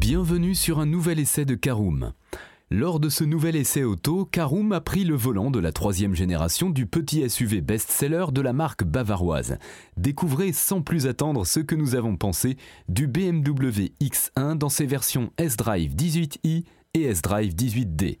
Bienvenue sur un nouvel essai de Caroom. Lors de ce nouvel essai auto, Caroom a pris le volant de la troisième génération du petit SUV best-seller de la marque bavaroise. Découvrez sans plus attendre ce que nous avons pensé du BMW X1 dans ses versions S-Drive 18i et S-Drive 18D.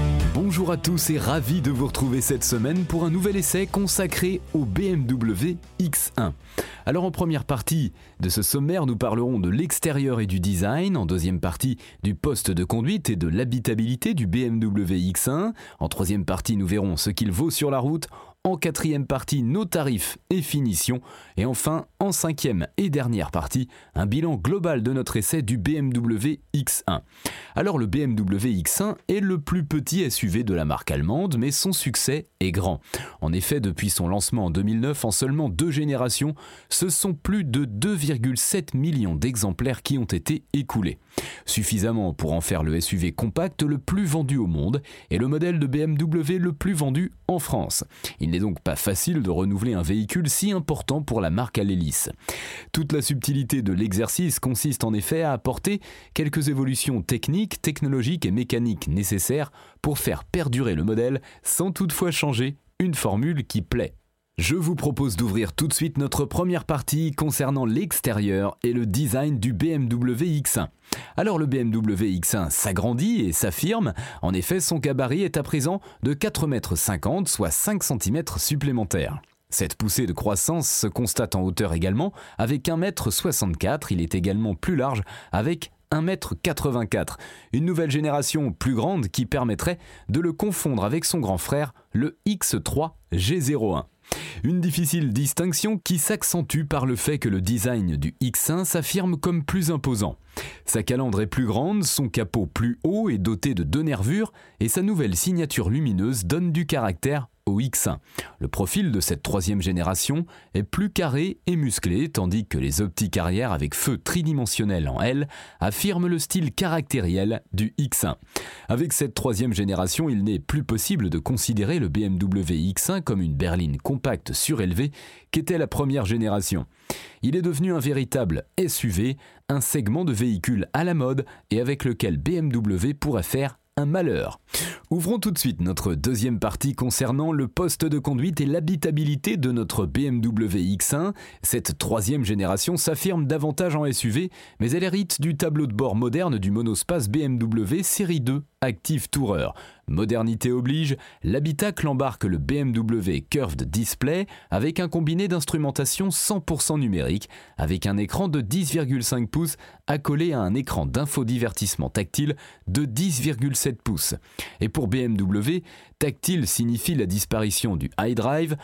Bonjour à tous et ravi de vous retrouver cette semaine pour un nouvel essai consacré au BMW X1. Alors en première partie de ce sommaire, nous parlerons de l'extérieur et du design, en deuxième partie du poste de conduite et de l'habitabilité du BMW X1, en troisième partie nous verrons ce qu'il vaut sur la route, en quatrième partie, nos tarifs et finitions. Et enfin, en cinquième et dernière partie, un bilan global de notre essai du BMW X1. Alors le BMW X1 est le plus petit SUV de la marque allemande, mais son succès est grand. En effet, depuis son lancement en 2009, en seulement deux générations, ce sont plus de 2,7 millions d'exemplaires qui ont été écoulés. Suffisamment pour en faire le SUV compact le plus vendu au monde et le modèle de BMW le plus vendu en France. N'est donc pas facile de renouveler un véhicule si important pour la marque à l'hélice. Toute la subtilité de l'exercice consiste en effet à apporter quelques évolutions techniques, technologiques et mécaniques nécessaires pour faire perdurer le modèle sans toutefois changer une formule qui plaît. Je vous propose d'ouvrir tout de suite notre première partie concernant l'extérieur et le design du BMW X1. Alors le BMW X1 s'agrandit et s'affirme, en effet son gabarit est à présent de 4,50 m, soit 5 cm supplémentaires. Cette poussée de croissance se constate en hauteur également, avec 1,64 m, il est également plus large, avec 1m84, une nouvelle génération plus grande qui permettrait de le confondre avec son grand frère, le X3 G01. Une difficile distinction qui s'accentue par le fait que le design du X1 s'affirme comme plus imposant. Sa calandre est plus grande, son capot plus haut et doté de deux nervures, et sa nouvelle signature lumineuse donne du caractère au X1. Le profil de cette troisième génération est plus carré et musclé, tandis que les optiques arrière avec feu tridimensionnel en L affirment le style caractériel du X1. Avec cette troisième génération, il n'est plus possible de considérer le BMW X1 comme une berline compacte surélevée qu'était la première génération. Il est devenu un véritable SUV, un segment de véhicule à la mode et avec lequel BMW pourrait faire un malheur. Ouvrons tout de suite notre deuxième partie concernant le poste de conduite et l'habitabilité de notre BMW X1. Cette troisième génération s'affirme davantage en SUV, mais elle hérite du tableau de bord moderne du monospace BMW série 2 Active Tourer. Modernité oblige, l'habitacle embarque le BMW Curved Display avec un combiné d'instrumentation 100% numérique, avec un écran de 10,5 pouces accolé à un écran d'infodivertissement tactile de 10,7 pouces. Et pour BMW, tactile signifie la disparition du iDrive,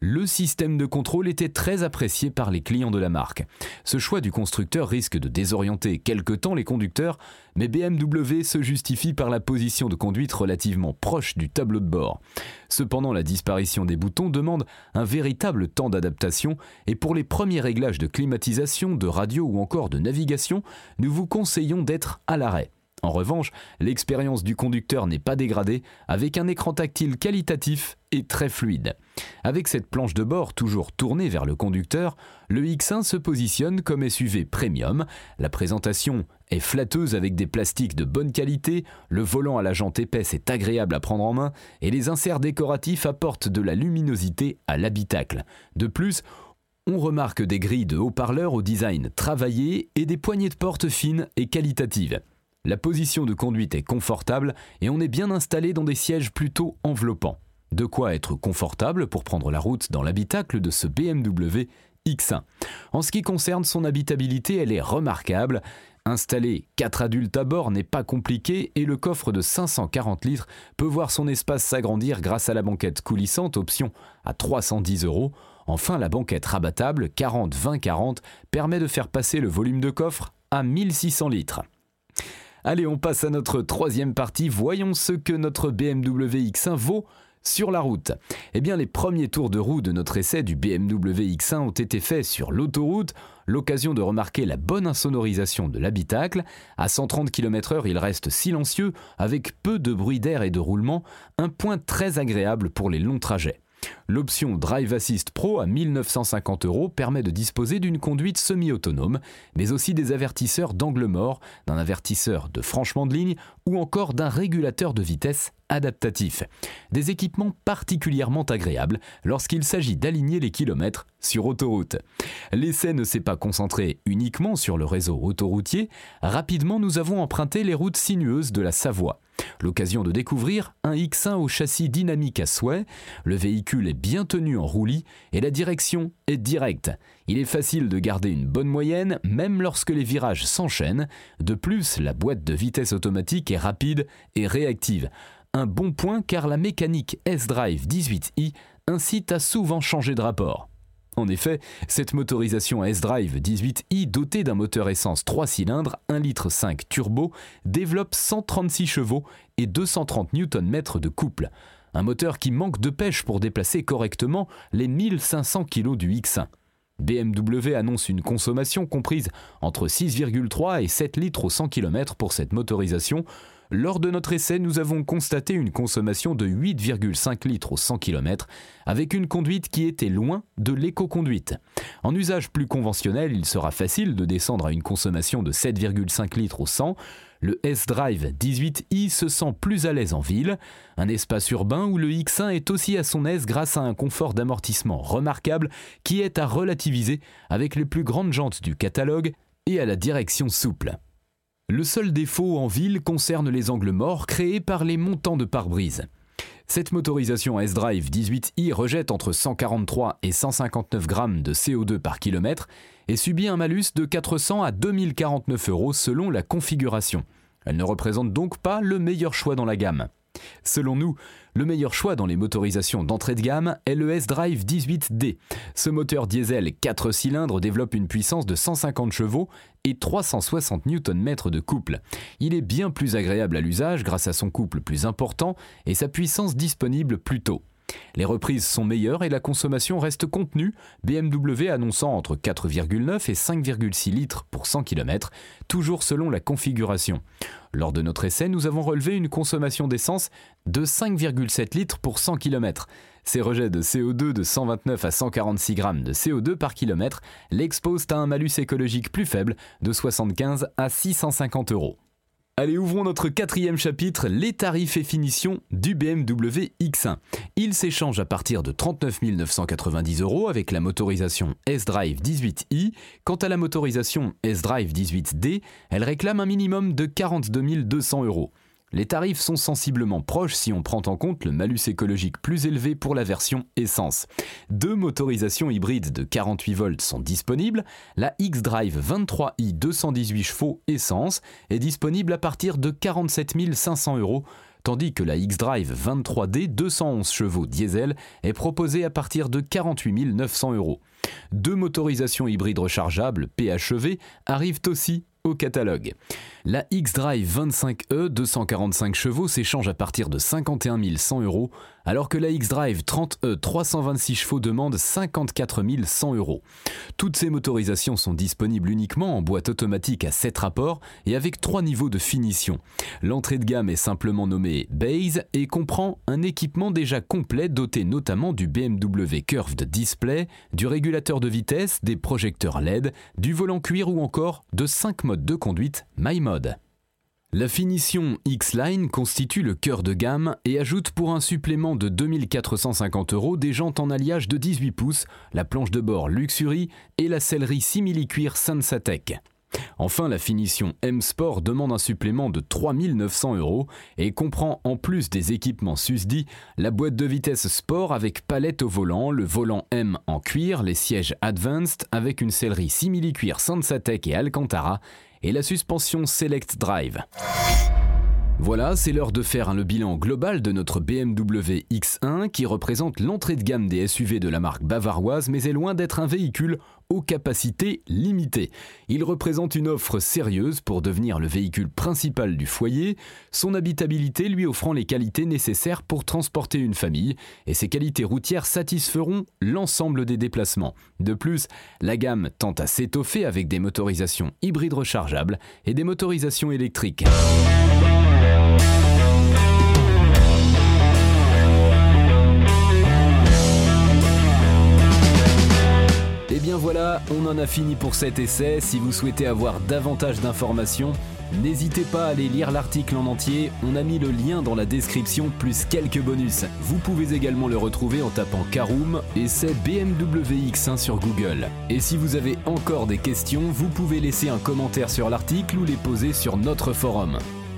le système de contrôle était très apprécié par les clients de la marque. Ce choix du constructeur risque de désorienter quelque temps les conducteurs, mais BMW se justifie par la position de conduite relativement proche du tableau de bord. Cependant, la disparition des boutons demande un véritable temps d'adaptation et pour les premiers réglages de climatisation, de radio ou encore de navigation, nous vous conseillons d'être à l'arrêt. En revanche, l'expérience du conducteur n'est pas dégradée avec un écran tactile qualitatif et très fluide. Avec cette planche de bord toujours tournée vers le conducteur, le X1 se positionne comme SUV premium. La présentation est flatteuse avec des plastiques de bonne qualité, le volant à la jante épaisse est agréable à prendre en main et les inserts décoratifs apportent de la luminosité à l'habitacle. De plus, on remarque des grilles de haut-parleurs au design travaillé et des poignées de porte fines et qualitatives. La position de conduite est confortable et on est bien installé dans des sièges plutôt enveloppants. De quoi être confortable pour prendre la route dans l'habitacle de ce BMW X1. En ce qui concerne son habitabilité, elle est remarquable. Installer 4 adultes à bord n'est pas compliqué et le coffre de 540 litres peut voir son espace s'agrandir grâce à la banquette coulissante option à 310 euros. Enfin, la banquette rabattable 40-20-40 permet de faire passer le volume de coffre à 1600 litres. Allez, on passe à notre troisième partie. Voyons ce que notre BMW X1 vaut sur la route. Eh bien, les premiers tours de roue de notre essai du BMW X1 ont été faits sur l'autoroute, l'occasion de remarquer la bonne insonorisation de l'habitacle. À 130 km/h, il reste silencieux, avec peu de bruit d'air et de roulement, un point très agréable pour les longs trajets. L'option Drive Assist Pro à 1950 euros permet de disposer d'une conduite semi-autonome, mais aussi des avertisseurs d'angle mort, d'un avertisseur de franchement de ligne ou encore d'un régulateur de vitesse adaptatif. Des équipements particulièrement agréables lorsqu'il s'agit d'aligner les kilomètres sur autoroute. L'essai ne s'est pas concentré uniquement sur le réseau autoroutier, rapidement nous avons emprunté les routes sinueuses de la Savoie. L'occasion de découvrir un X1 au châssis dynamique à souhait, le véhicule est bien tenu en roulis et la direction est directe. Il est facile de garder une bonne moyenne même lorsque les virages s'enchaînent. De plus, la boîte de vitesse automatique est rapide et réactive. Un bon point car la mécanique S-Drive 18i incite à souvent changer de rapport. En effet, cette motorisation S-Drive 18i dotée d'un moteur essence 3 cylindres 1,5 litre turbo développe 136 chevaux et 230 Nm de couple. Un moteur qui manque de pêche pour déplacer correctement les 1500 kg du X1. BMW annonce une consommation comprise entre 6,3 et 7 litres au 100 km pour cette motorisation, lors de notre essai, nous avons constaté une consommation de 8,5 litres au 100 km, avec une conduite qui était loin de l'éco-conduite. En usage plus conventionnel, il sera facile de descendre à une consommation de 7,5 litres au 100. Le S-Drive 18i se sent plus à l'aise en ville, un espace urbain où le X1 est aussi à son aise grâce à un confort d'amortissement remarquable qui est à relativiser avec les plus grandes jantes du catalogue et à la direction souple. Le seul défaut en ville concerne les angles morts créés par les montants de pare-brise. Cette motorisation S-Drive 18i rejette entre 143 et 159 grammes de CO2 par kilomètre et subit un malus de 400 à 2049 euros selon la configuration. Elle ne représente donc pas le meilleur choix dans la gamme. Selon nous, le meilleur choix dans les motorisations d'entrée de gamme est le S-Drive 18D. Ce moteur diesel 4 cylindres développe une puissance de 150 chevaux et 360 Nm de couple. Il est bien plus agréable à l'usage grâce à son couple plus important et sa puissance disponible plus tôt. Les reprises sont meilleures et la consommation reste contenue, BMW annonçant entre 4,9 et 5,6 litres pour 100 km, toujours selon la configuration. Lors de notre essai, nous avons relevé une consommation d'essence de 5,7 litres pour 100 km. Ces rejets de CO2 de 129 à 146 grammes de CO2 par kilomètre l'exposent à un malus écologique plus faible de 75 à 650 euros. Allez, ouvrons notre quatrième chapitre, les tarifs et finitions du BMW X1. Il s'échange à partir de 39 990 euros avec la motorisation S-Drive 18i. Quant à la motorisation S-Drive 18D, elle réclame un minimum de 42 200 euros. Les tarifs sont sensiblement proches si on prend en compte le malus écologique plus élevé pour la version essence. Deux motorisations hybrides de 48 volts sont disponibles. La X-Drive 23i 218 chevaux essence est disponible à partir de 47 500 euros tandis que la X-Drive 23D 211 chevaux diesel est proposée à partir de 48 900 euros. Deux motorisations hybrides rechargeables PHEV arrivent aussi au catalogue. La X-Drive 25e 245 chevaux s'échange à partir de 51 100 euros, alors que la X-Drive 30e 326 chevaux demande 54 100 euros. Toutes ces motorisations sont disponibles uniquement en boîte automatique à 7 rapports et avec 3 niveaux de finition. L'entrée de gamme est simplement nommée Base et comprend un équipement déjà complet doté notamment du BMW Curved Display, du régulateur de vitesse, des projecteurs LED, du volant cuir ou encore de 5 modes de conduite MyMode. La finition X-Line constitue le cœur de gamme et ajoute pour un supplément de 2450 euros des jantes en alliage de 18 pouces, la planche de bord Luxury et la sellerie simili-cuir Sensatec. Enfin, la finition M-Sport demande un supplément de 3900 euros et comprend en plus des équipements susdits la boîte de vitesse sport avec palette au volant, le volant M en cuir, les sièges Advanced avec une sellerie simili-cuir Sensatec et Alcantara et la suspension Select Drive. Voilà, c'est l'heure de faire le bilan global de notre BMW X1 qui représente l'entrée de gamme des SUV de la marque bavaroise mais est loin d'être un véhicule aux capacités limitées. Il représente une offre sérieuse pour devenir le véhicule principal du foyer, son habitabilité lui offrant les qualités nécessaires pour transporter une famille et ses qualités routières satisferont l'ensemble des déplacements. De plus, la gamme tend à s'étoffer avec des motorisations hybrides rechargeables et des motorisations électriques. Et eh bien voilà, on en a fini pour cet essai. Si vous souhaitez avoir davantage d'informations, n'hésitez pas à aller lire l'article en entier. On a mis le lien dans la description plus quelques bonus. Vous pouvez également le retrouver en tapant Caroom et c'est BMW X1 sur Google. Et si vous avez encore des questions, vous pouvez laisser un commentaire sur l'article ou les poser sur notre forum.